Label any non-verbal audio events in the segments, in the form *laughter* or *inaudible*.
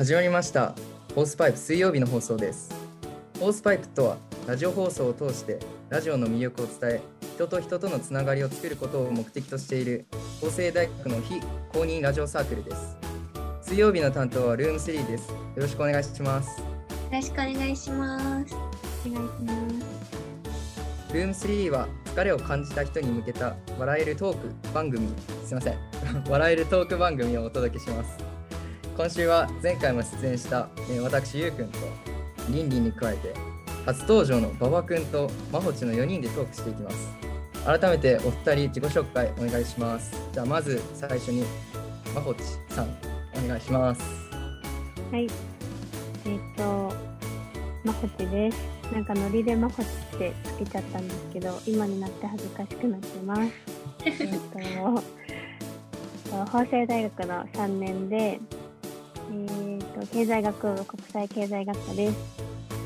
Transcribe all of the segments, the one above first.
始まりました。ホースパイプ水曜日の放送です。ホースパイプとはラジオ放送を通してラジオの魅力を伝え人と人とのつながりを作ることを目的としている法政大学の非公認ラジオサークルです。水曜日の担当はルーム3です。よろしくお願いします。よろしくお願いします。お願いします。ルーム3は疲れを感じた人に向けた笑えるトーク番組。すいません。笑えるトーク番組をお届けします今週は前回も出演した、えー私ゆうくんとりんりんに加えて初登場の馬場くんとまほちの4人でトークしていきます改めてお二人自己紹介お願いしますじゃあまず最初にまほちさんお願いしますはい。えっ、と、まほちです。なんかノリでまほちってつけちゃったんですけど、今になって恥ずかしくなってます。*laughs* えっと、法政大学の3年で、えっと、経済学部国際経済学科です。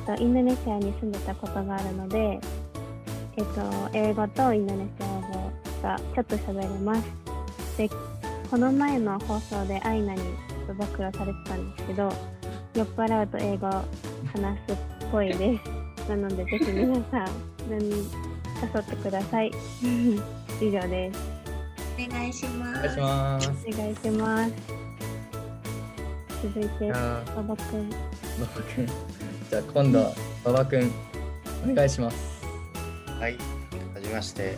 えっとインドネシアに住んでたことがあるので、えっと、英語とインドネシア語がちょっと喋れます。で、この前の放送でアイナにちょっと暴露されてたんですけど、酔っ払うと英語話すっぽいです。*laughs* なので、ぜひ皆さん、何誘ってください。*laughs* 以上です。お願いしまお願いしす。ますお願いします。続いて、あ馬場くん。馬場くん *laughs* じゃあ今度は馬場くんお願いしますはい、はじめまして、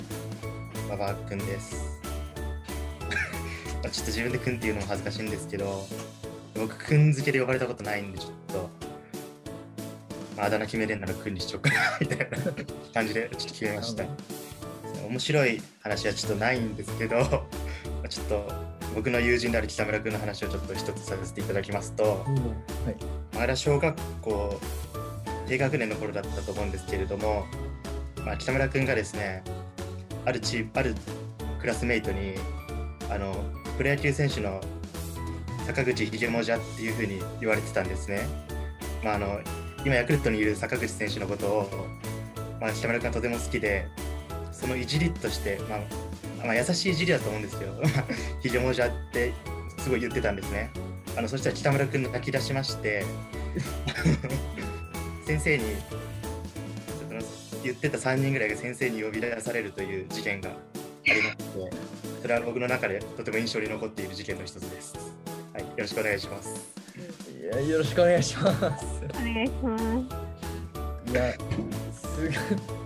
馬場くんです。*laughs* まあちょっと自分でくんっていうのも恥ずかしいんですけど、僕、くん付けで呼ばれたことないんで、ちょっと、まあ、あだ名決めれんならくんにしちゃおうかな、みたいな *laughs* 感じでちょっと決めました。面白い話はちょっとないんですけど、まあちょっと僕の友人である北村くんの話をちょっと一つさせていただきますと、はいまだ小学校低学年の頃だったと思うんですけれども、まあ、北村君がですねあるチあるクラスメイトにあのプロ野球選手の坂口ひげもじゃっていうふうに言われてたんですね。まあ、あの今ヤクルトにいる坂口選手のことを、まあ、北村君はとても好きでそのいじりとして、まあまあ、優しいいじりだと思うんですよ。ひげもじゃってすごい言ってたんですね。あのそしたら北村君泣き出しまして *laughs* 先生にちょっとの言ってた3人ぐらいが先生に呼び出されるという事件がありましてそれは僕の中でとても印象に残っている事件の一つです。はい、よろしくお願いします。いやよろしくお願いしますお願いします。いや、すごい。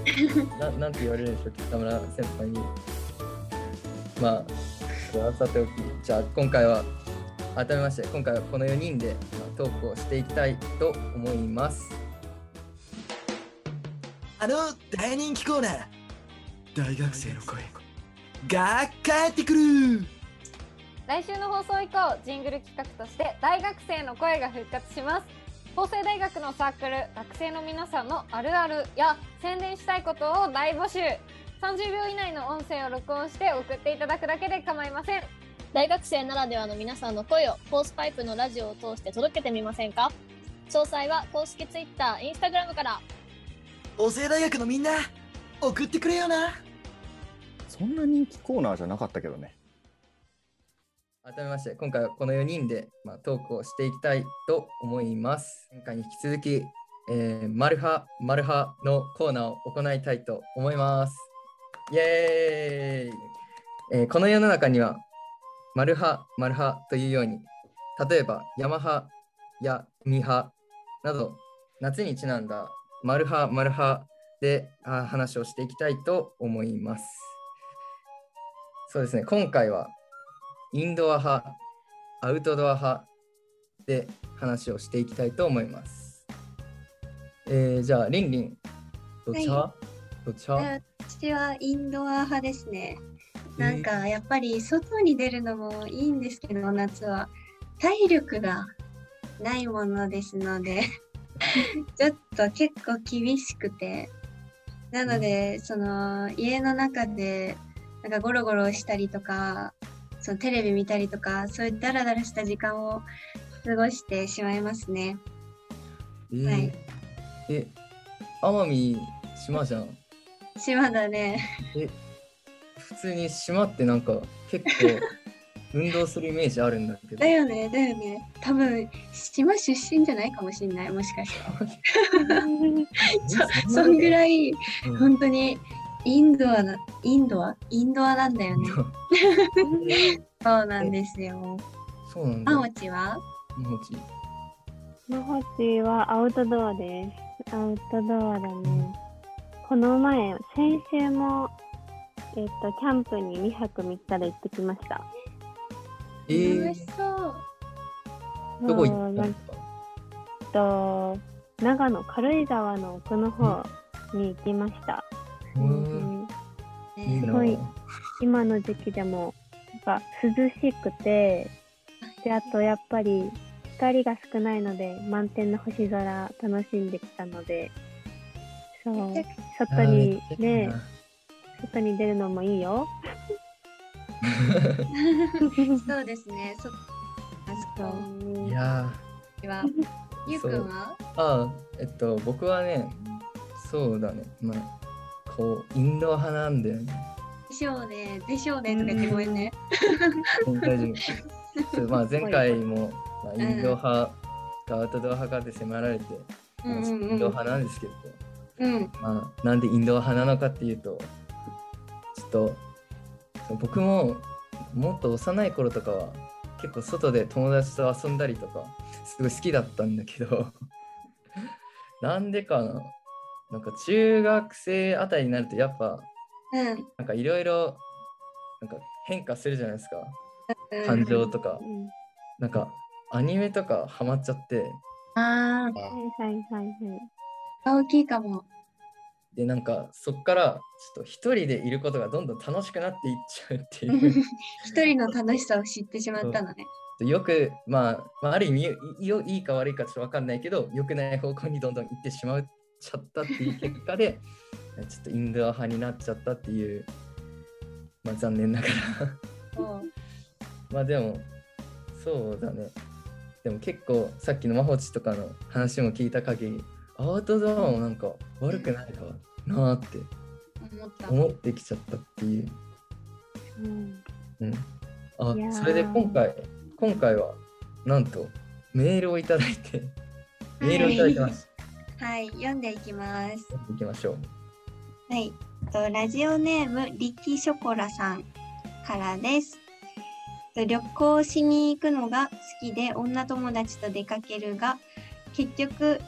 *laughs* ななんて言われるんでしょう、北村先輩に。まあ、それはさておき、じゃあ今回は、改めまして、今回はこの4人で、まあ、トークをしていきたいと思います。あの大人気コーナー。大学生の声。が帰ってくる。来週の放送以降ジングル企画として大学生の声が復活します。法政大学のサークル学生の皆さんのあるあるや宣伝したいことを大募集30秒以内の音声を録音して送っていただくだけで構いません。大学生ならではの皆さんの声をホースパイプのラジオを通して届けてみませんか？詳細は公式 Twitter、Instagram から。法政大学のみんな送ってくれよなそんな人気コーナーじゃなかったけどね。改めまして、今回はこの4人で、まあ、トークをしていきたいと思います。前回に引き続き、えー、マルハ、マルハのコーナーを行いたいと思います。イエーイ、えーこの世の中には、マルハ、マルハというように、例えば、ヤマハやミハなど、夏にちなんだマルハ、マルハであ話をしていきたいと思います。そうですね、今回は、インドア派、アウトドア派で話をしていきたいと思います。えー、じゃあ、リンリン、どっち派、どっ私はインドア派ですね。なんかやっぱり外に出るのもいいんですけど、夏は。体力がないものですので、*laughs* ちょっと結構厳しくて、なので、その家の中でなんかゴロゴロしたりとか、そのテレビ見たりとか、そういうダラダラした時間を過ごしてしまいますね。えーはい。え、奄美、島じゃん。島だね。え、普通に島ってなんか結構 *laughs* 運動するイメージあるんだけどだ。よね、だよね。多分、島出身じゃないかもしれない、もしかしたら。*laughs* そそんぐらい、うん本当に、インドアな、インドア？インドアなんだよね。*laughs* そうなんですよ。そうなんだ。あおちは？もち。マホチはアウトドアです。アウトドアだね。この前、先週も、えっ、と、キャンプに2泊3日で行ってきました。えー楽し、そう。どこ行ったんですか？と、長野軽井沢の奥の方に行きました。ううんんいいなすごい今の時期でもなんか涼しくてであとやっぱり光が少ないので満天の星空楽しんできたのでそう。外にね外に出るのもいいよ。*laughs* そうですね。そあそこ。いやは。ゆうくんは？ーああえっと僕はねそうだね。まあこうインドア派なんだよね。でしょうね、でしょうね。とか言ってごめんね。大丈夫。そうまあ *laughs* 前回も、まあ、インド派かアウトドア派かで迫られて、うんうんうん。インド派なんですけど、うん。まあ、なんでインドア派なのかっていうとちょっと僕ももっと幼い頃とかは結構外で友達と遊んだりとかすごい好きだったんだけど *laughs* なんでかな。なんか中学生あたりになるとやっぱうん。なんかいろいろなんか変化するじゃないですか。うん。感情とか。うん。なんかアニメとかハマっちゃって。あはいはいはいはい。あ、大きいかも。でなんかそっからちょっと一人でいることがどんどん楽しくなっていっちゃうっていう。*laughs* 一人の楽しさを知ってしまったのね。よく、まあ、まあ、ある意味いいか悪いかちょっと分かんないけど良くない方向にどんどん行ってしまっちゃったっていう結果で *laughs* ちょっとインドア派になっちゃったっていう、まあ、残念ながら。そう。*laughs* まあでもそうだね。でも結構さっきのマホチとかの話も聞いた限りアウトドアもなんか悪くないかなって思ってきちゃったっていう。うんうん、あそれで今回今回はなんとメールをいただいてメールをいただきます。はい、読んでいきます。いきましょう。はい。とラジオネームリキショコラさんからです。と旅行しに行くのが好きで女友達と出かけるが結局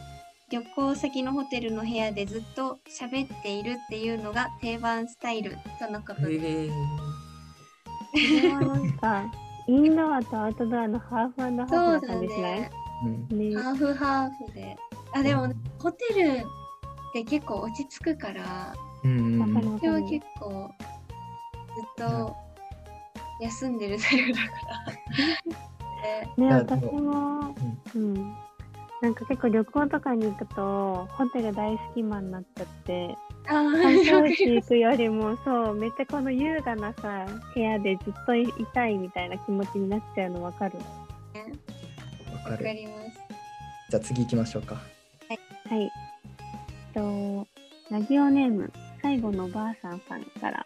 旅行先のホテルの部屋でずっと喋っているっていうのが定番スタイルとのことです。へえこれはなんか、インドアとアウトドアのハーフハーフなそうだ感じしない？ね。うんねハーフハーフで。あ、でも、ホテルって結構落ち着くから、うん。私は結構ずっと休んでるタイプだから。で *laughs* ね、私でも、うん。なんか結構旅行とかに行くと、ホテル大好きマンになっちゃって、あ観ー光地行くよりも、*laughs* そう、めっちゃこの優雅なさ、部屋でずっといたいみたいな気持ちになっちゃうのわかる。わかる。わかります。じゃあ次行きましょうか。はい。と、ラジオネーム、最後のばあさんさんから、あ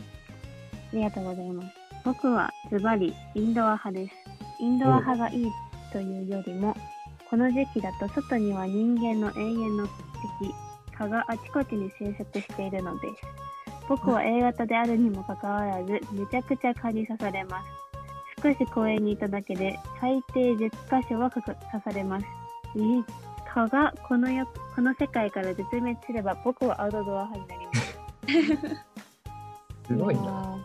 りがとうございます。僕はズバリインドア派です。インドア派がいいというよりも、この時期だと外には人間の永遠の敵、蚊があちこちに生息しているのです。僕は A 型であるにもかかわらず、めちゃくちゃ蚊に刺されます。少し公園にいただけで最低10箇所は刺されます。えー蚊がこのよこの世界から絶滅すれば僕はアウトドア派になります。*laughs* すごいな。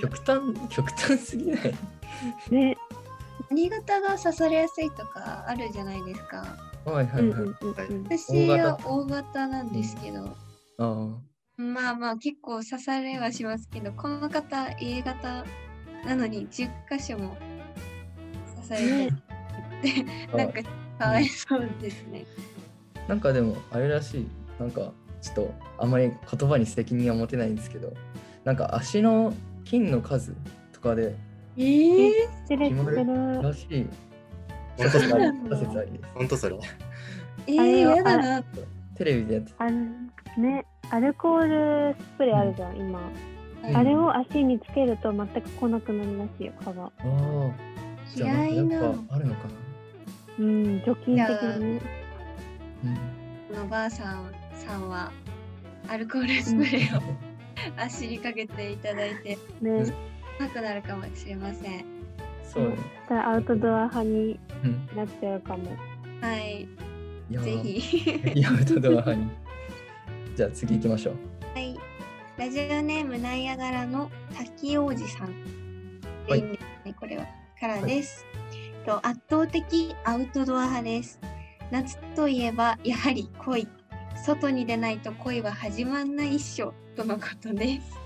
極端、極端すぎない？ね、新潟が刺されやすいとかあるじゃないですか。はいはいはい。うんうんうんうん。私は O 型なんですけど、あまあまあ結構刺されはしますけど、この方 A 型なのに10箇所も刺されてねあ。なんかかわいそうですね。なんかでもあれらしい。なんかちょっとあんまり言葉に責任は持てないんですけど、なんか足の筋の数とかでええ知ってる。らしい。本当説ありなんだ説ありです。本当それ。えー、やだな。テレビでやってあのね、アルコールスプレーあるじゃん、今。うんあれを足につけると全く来なくなるらしいよ、蚊が。ああ。じゃあやっぱあるのかな。うん、除菌的にね。うん。このばあさんさんはアルコールスプレーを *laughs* 足にかけていただいてね、なくなるかもしれません。そうね。アウトドア派にうん。なっちゃうかも。はい、いやぜひ。*laughs* いや、アウトドア派に。じゃあ次行きましょう。はい。ラジオネームナイアガラの滝王子さん。はいね、これは。からです。と圧倒的アウトドア派です。夏といえばやはり恋。外に出ないと恋は始まんないっしょとのことです。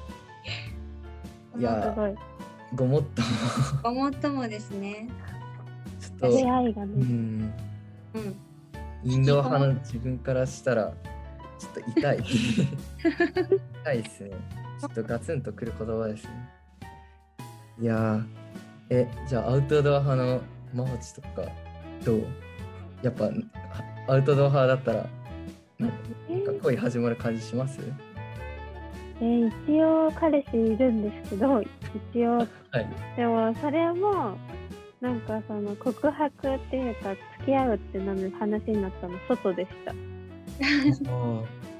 いやすごい。ごもっとごもっともですね。ちょっと、出会いがうね。ん、うん。インドア派の自分からしたら、ちょっと痛い。痛いですね。ちょっとガツンとくる言葉ですね。いやー、え、じゃあアウトドア派のマホチとか、どう？やっぱアウトドア派だったら、ななんか恋始まる感じします？えー一応彼氏いるんですけど、一応、はい。でもそれも、なんかその告白っていうか、付き合うってなる話になったの外でした。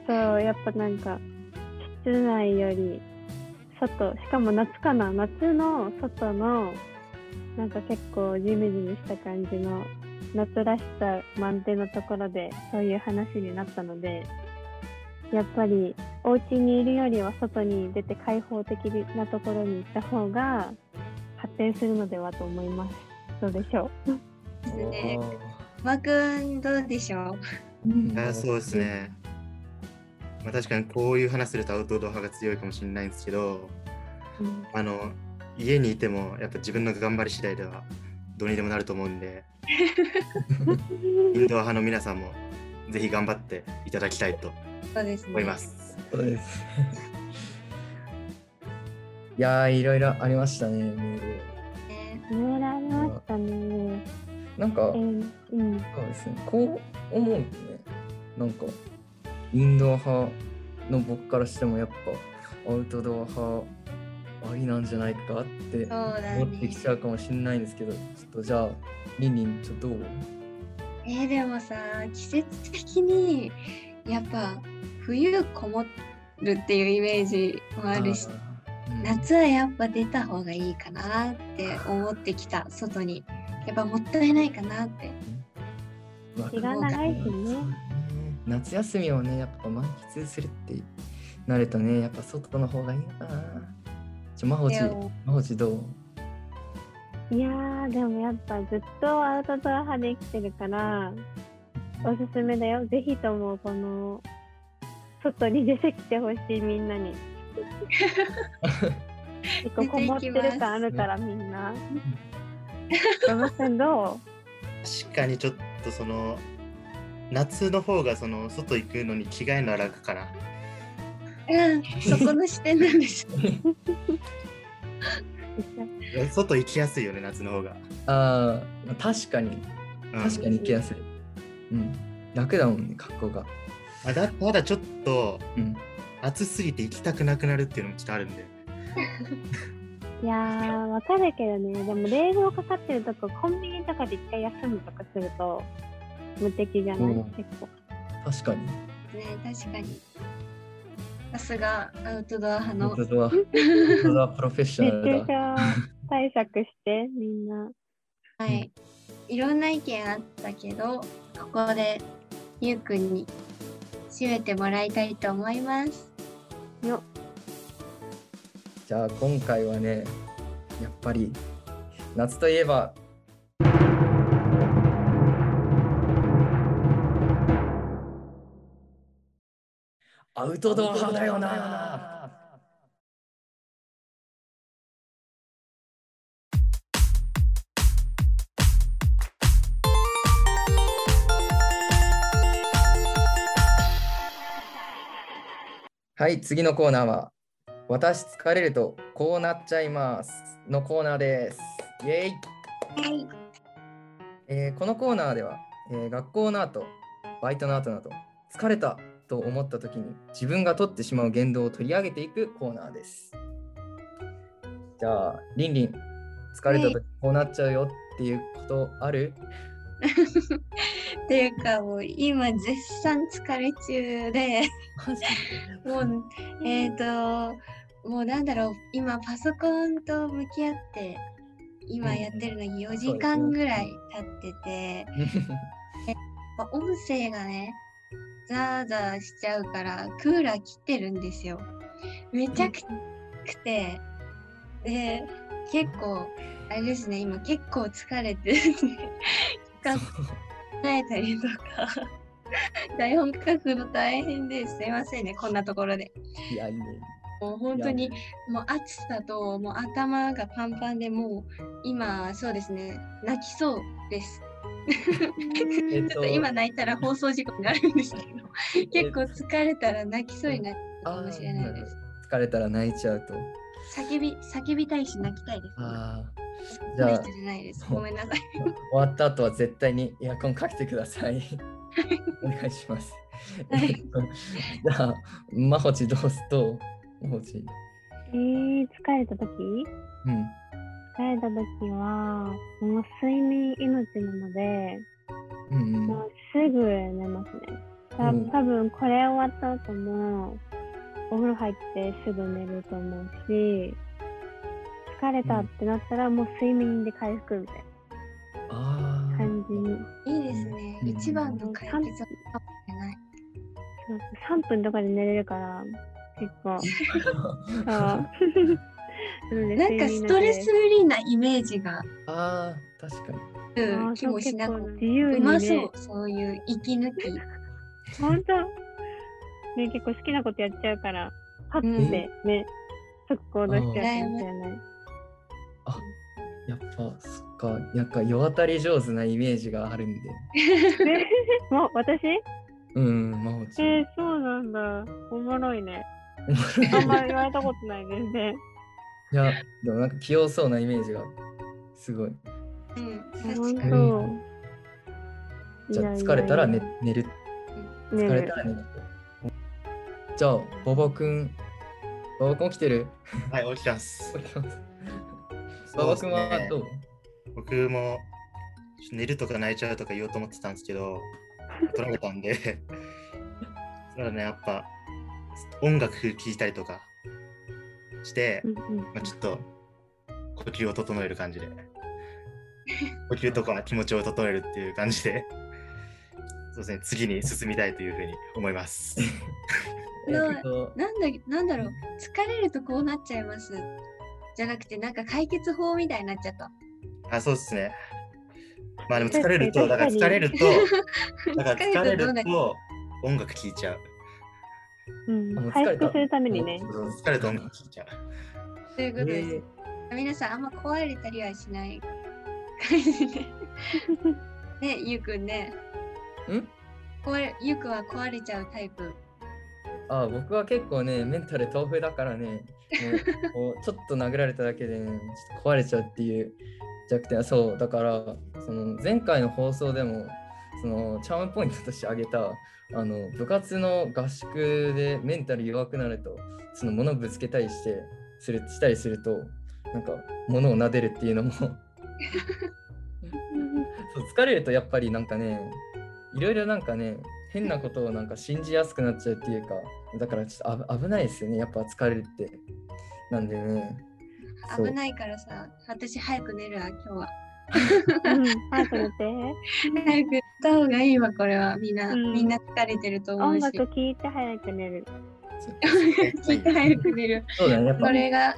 そう、やっぱなんか、室内より外、しかも夏かな、夏の外の、なんか結構ジメジメした感じの、夏らしさ満点のところで、そういう話になったので、やっぱり、お家にいるよりは外に出て開放的なところに行った方が、発展するのではと思います。どうでしょう？ですね。マくんどうでしょう？うんあそうですね。まあ、確かにこういう話するとアウトドア派が強いかもしれないんですけど、うんあの家にいてもやっぱ自分の頑張り次第ではどうにでもなると思うんで、*laughs* インドア派の皆さんもぜひ頑張っていただきたいとそうですね。思います。そうです。*laughs* いやー、いろいろありましたね、メール。ね。メールありましたね。なんか、えーうん。そうですね、こう思うとね、なんか、インドア派の僕からしても、やっぱ、アウトドア派ありなんじゃないかって思ってきちゃうかもしれないんですけど、ちょっとじゃあ、リンリン、ちょっとどう？えーでもさ季節的にやっぱ冬こもるっていうイメージもあるし夏はやっぱ出た方がいいかなって思ってきた外に。やっぱもったいないかなって。日が長いしね。ね。夏休みをね、やっぱ満喫するってなるとね、やっぱ外の方がいいのかな。ちょ、まほち、でまもほちどう？いやー、でもやっぱずっとアウトドア派で生きてるから、おすすめだよ。ぜひともこの、外に出てきてほしいみんなに。*laughs* 結構こもってる感あるからみんな。ど確かにちょっとその夏の方がその外行くのに着替えるのは楽かな。うんそこの視点なんですう外行きやすいよね夏の方が。ああ、確かに、うん確かに行きやすい。うん。楽だもんね、格好が。あだただちょっとうん。暑すぎて行きたくなくなるっていうのもちょっとあるんで。*laughs* いやー、わかるけどね。でも冷房かかってるとこ、コンビニとかで一回休むとかすると、無敵じゃない？うん結構。確かに。ね確かにさすがアウトドア派のアウトドア、アウトドアプロフェッショナルだ。症対策して、みんな。はいいろんな意見あったけどここでゆうくんに締めてもらいたいと思いますよじゃあ今回はね、やっぱり夏といえば、アウトドア派だよな。はい、次のコーナーは、私疲れるとこうなっちゃいますのコーナーです。イェイ、はいえーこのコーナーでは、えー学校の後、バイトの後など、疲れたと思った時に自分が取ってしまう言動を取り上げていくコーナーです。じゃあ、りんりん、疲れた時こうなっちゃうよっていうことある、っていうかもう今絶賛疲れ中でもうえっ、ともうなんだろう今パソコンと向き合って今やってるのに4時間ぐらい経ってて、まあ音声がねザーザーしちゃうからクーラー切ってるんですよ。めちゃくちゃくてで結構あれですね今結構疲れて考えたりとか *laughs* 台本書くの大変です。すいませんねこんなところで。いや、いいね。もう本当にもう暑さともう頭がパンパンでもう今そうですね泣きそうです。*laughs* ちょっと今泣いたら放送事故になるんですけど結構疲れたら泣きそうになるかもしれないです。疲れたら泣いちゃうと。叫び叫びたいし泣きたいですああ。じじゃゃあ、じゃないですごめんなさい終わった後は絶対にエアコンかけてください。お願いします。はいえっとじゃあ、まほちどうすと、まほち。えー、疲れた時？うん。疲れた時は、もう睡眠命なので、うんうんもうすぐ寝ますね。たうん多分これ終わった後も、お風呂入ってすぐ寝ると思うし、疲れたってなったらもう睡眠で回復みたいああ。な感じに。いいですね。うん。一番の解決はかもしれない。そう3分とかで寝れるから、結構。*laughs* *laughs* なんかストレスフリーなイメージが。ああ、確かに。うん気もしなくそう結構て自由に、ね、うまそうそういう息抜き。*laughs* 本当。ね、結構好きなことやっちゃうから、パッてね、即行動しちゃったんですよね。やっぱ、そっか、なんか世渡り上手なイメージがあるんで。で *laughs* もう私？えうん、まほち。ー、そうなんだ。おもろいね。あんまり言われたことない全然。いや、でもなんか器用そうなイメージがすごい。うん本確かに当。じゃあ疲れたら寝寝る。寝疲れるたら寝る。じゃあ、ボボくん。ボボくん起きてる？はい、起きてます。起きてます。ボボくんはどう？僕も寝るとか泣いちゃうとか言おうと思ってたんですけど、取られたんで、*laughs* そうだね、やっぱ音楽聴いたりとかしてまあ、ちょっと呼吸を整える感じで、呼吸とか気持ちを整えるっていう感じで、そうですね、次に進みたいというふうに思います。*laughs* えなっと、なんだなんだろう。疲れるとこうなっちゃいますじゃなくてなんか解決法みたいになっちゃった。あ、そうですね。まあでも疲れると、*laughs* だから疲れると、*laughs* だから疲れると音楽聴いちゃう。うん。回復するためにね。そう疲れると音楽聴いちゃう。ということです、え皆さんあんま壊れたりはしない。感じでねゆうくんね。ーん？壊れゆうくんは壊れちゃうタイプ。あ僕は結構ね、メンタル豆腐だからね、もうこうちょっと殴られただけで、ね、ちょっと壊れちゃうっていう弱点はそう、だから、その前回の放送でも、そのチャームポイントとして挙げた、あの部活の合宿でメンタル弱くなると、その物をぶつけたりして、するしたりすると、なんか物を撫でるっていうのもそう疲れるとやっぱりなんかねいろいろなんかね変なことをなんか信じやすくなっちゃうっていうかだからちょっと危ないですよねやっぱ疲れるって。なんでね。危ないからさ私早く寝るわ今日は。うん早く寝て。早く寝た方がいいわこれは。みんな、うん。みんな疲れてると思音うし。楽聴いて早く寝る。聞いて早く寝る。そうだねやっぱ。これが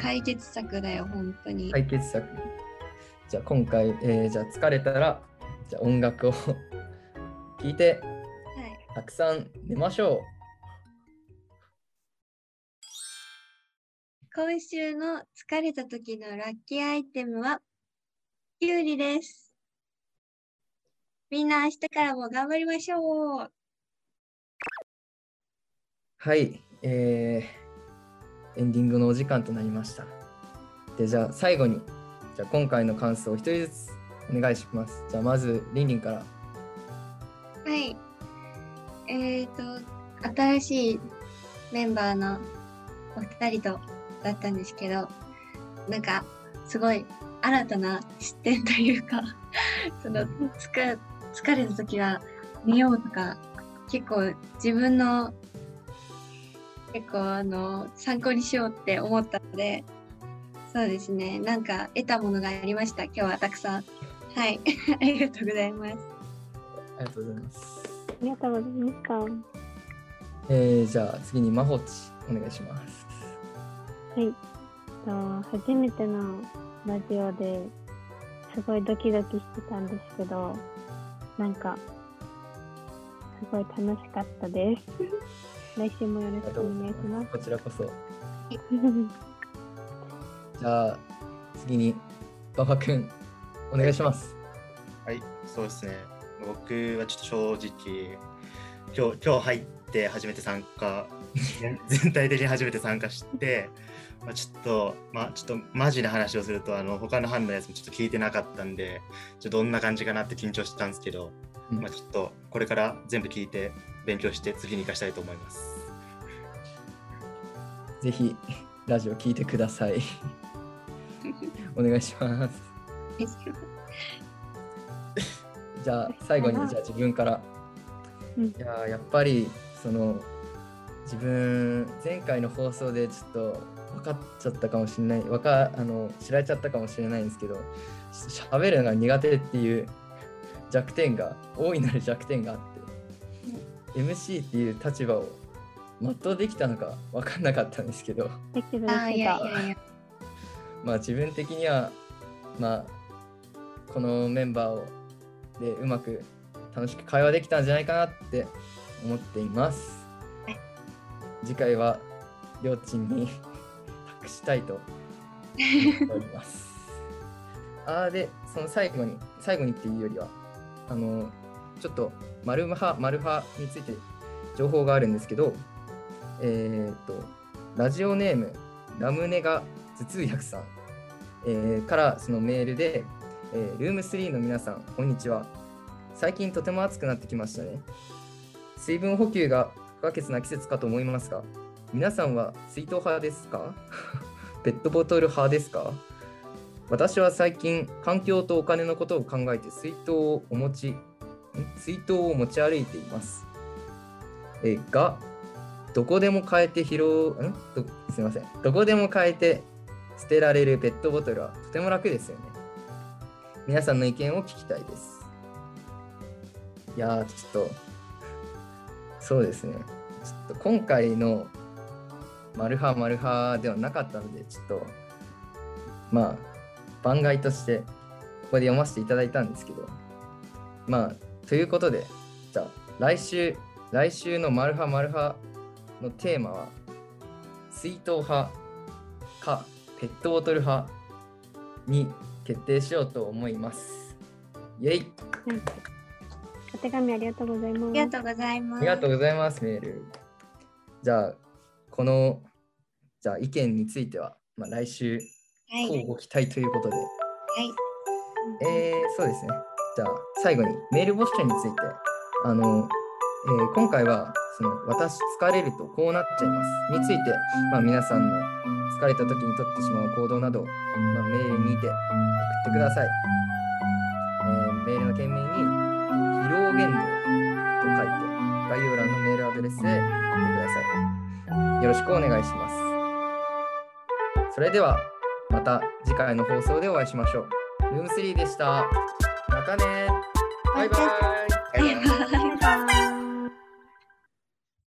解決策だよ本当に、解決策。じゃあ今回、えーじゃあ疲れたらじゃあ音楽を *laughs* 聴いてはい。たくさん寝ましょ今週の疲れた時のラッキーアイテムはきゅうりです。みんな明日からも頑張りましょう。うはいえー、エンディングのお時間となりましたでじゃあ最後にじゃあ今回の感想を一人ずつお願いしますじゃあまずりんりんからはい。えっ、と、新しいメンバーのお二人とだったんですけど、なんかすごい新たな視点というか *laughs* そのつか疲れた時は見ようとか結構自分の結構あの参考にしようって思ったのでそうですねなんか得たものがありました今日はたくさんはいありがとうございますありがとうございます。ありがとうございました。えー、じゃあ次にまほちお願いします。はい。と初めてのラジオですごいドキドキしてたんですけど、なんかすごい楽しかったです。*laughs* 来週もよろしくお願いします。こちらこそ。*laughs* じゃあ次に馬場くんお願いします。はい、そうですね。僕はちょっと正直、今日今日入って初めて参加、全 *laughs* 全体的に初めて参加して、まあ、ちょっと、まあ、ちょっとマジな話をすると、あの他の班のやつもちょっと聞いてなかったんで、ちょっとどんな感じかなって緊張してたんですけど、うんまあ、ちょっとこれから全部聞いて勉強して次に生かしたいと思います。ぜひラジオ聞いてください。*laughs* お願いします。じゃあ最後にじゃあ自分から。うんいやーやっぱりその自分前回の放送でちょっと分かっちゃったかもしれないわかあの知られちゃったかもしれないんですけどしゃべるのが苦手っていう弱点が大いなる弱点があって MC っていう立場を全うできたのか分かんなかったんですけどまあ自分的にはまあこのメンバーをでうまく楽しく会話できたんじゃないかなって思っています。はい。次回はりょうちんに託したいと思っております。*laughs* あーでその最後に最後にっていうよりはあのちょっとマルハマルハについて情報があるんですけどえっ、とラジオネームラムネガ頭痛薬さん、えーからそのメールで、えールーム3の皆さん、こんにちは。最近とても暑くなってきましたね。水分補給が不可欠な季節かと思いますが、皆さんは水筒派ですか？*laughs* ペットボトル派ですか？私は最近、環境とお金のことを考えて水筒をお持ち、水筒を持ち歩いています。えが、どこでも変えて拾う、ん？どすみません。どこでも変えて捨てられるペットボトルはとても楽ですよね。皆さんの意見を聞きたいです。いや、ちょっと、そうですね。ちょっと今回のマルハマルハではなかったので、ちょっと、まあ、番外としてここで読ませていただいたんですけど、まあ、ということで、じゃあ、来週、来週のマルハマルハのテーマは、水筒派かペットボトル派に決定しようと思います。イェイはいお手紙ありがとうございます。ありがとうございますありがとうございます、メール。じゃあ、このじゃあ意見については、まあ、来週、はいこうご期待ということで、はいえー、そうですね。じゃあ、最後にメール募集について、あの、えー今回は、その、私疲れるとこうなっちゃいますについて、まあ、皆さんの疲れた時にとってしまう行動などを、まあ、メールにて送ってください。えーメールの件名に、疲労言動と書いて、概要欄のメールアドレスへ送ってください。よろしくお願いします。それではまた次回の放送でお会いしましょう。ルーム3でした。またねバイバイ。バイバイ